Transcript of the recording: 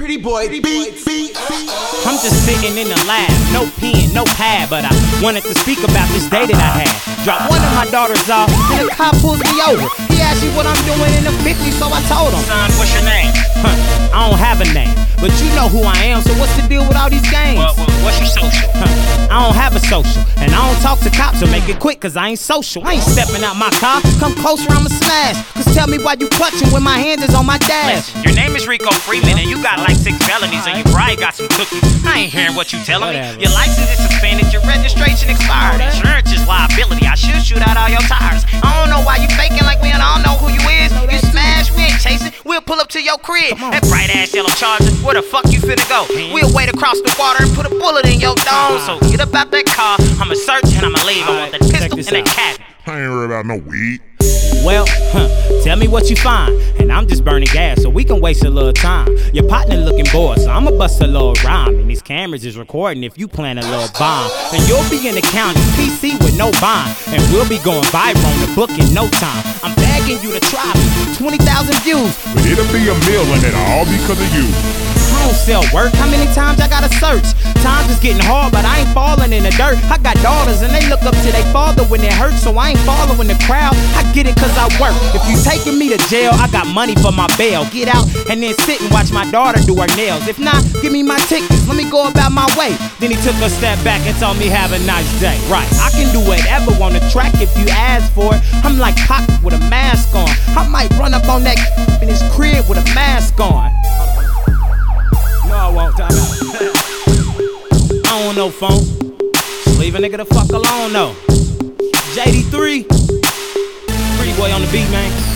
Pretty boy, beat, beat, beat. I'm just sitting in the lab, no pen, no pad, but I wanted to speak about this day that I had. Dropped one of my daughters off, and the cop pulls me over. He asked me what I'm doing in the 50, so I told him. Son, what's your name? Huh, I don't have a name, but you know who I am, so what's the deal with all these games? Well, well, what's your social? Huh, I don't have a social, and I don't talk to cops, so make it quick, cause I ain't social. I ain't stepping out my car, come closer, I'ma smash. Cause tell me why you clutching when my hand is on my dash. Listen, your name is Rico Freeman, and you got like six felonies, and you probably got some cookies. I ain't hearing what you telling Whatever. me. Your license is suspended, your registration expired, insurance is liability. I should shoot out all your tires. I don't know why you faking like we don't know who you is. You smash, we ain't chasing. We'll pull up to your crib. That bright ass yellow charger, where the fuck you finna go? We'll wait across the water and put a bullet in your dome. So get up out that car. I'ma search and I'ma leave. I want that Alright, check pistol this and that out. cabin. I ain't worried about no weed. Well, huh, tell me what you find. And I'm just burning gas, so we can waste a little time. Your partner looking bored, so I'ma bust a little rhyme. And these cameras is recording if you plan a little bomb. And you'll be in the county, PC with no bond. And we'll be going viral on the book in no time. I'm begging you to try me. 20,000 views. But it'll be a million and it all be because of you. I don't sell work. How many times I gotta search? Times is getting hard, but I ain't falling in the dirt. I got daughters and they look up to their father when it hurts, so I ain't following the crowd. Get it cause I work. If you taking me to jail, I got money for my bail. Get out and then sit and watch my daughter do her nails. If not, give me my tickets. Let me go about my way. Then he took a step back and told me have a nice day. Right, I can do whatever on the track if you ask for it. I'm like Pac with a mask on. I might run up on that in his crib with a mask on. No, I won't. Time out. I don't know, phone. Leave a nigga the fuck alone, though. JD3. Boy on the beat, man.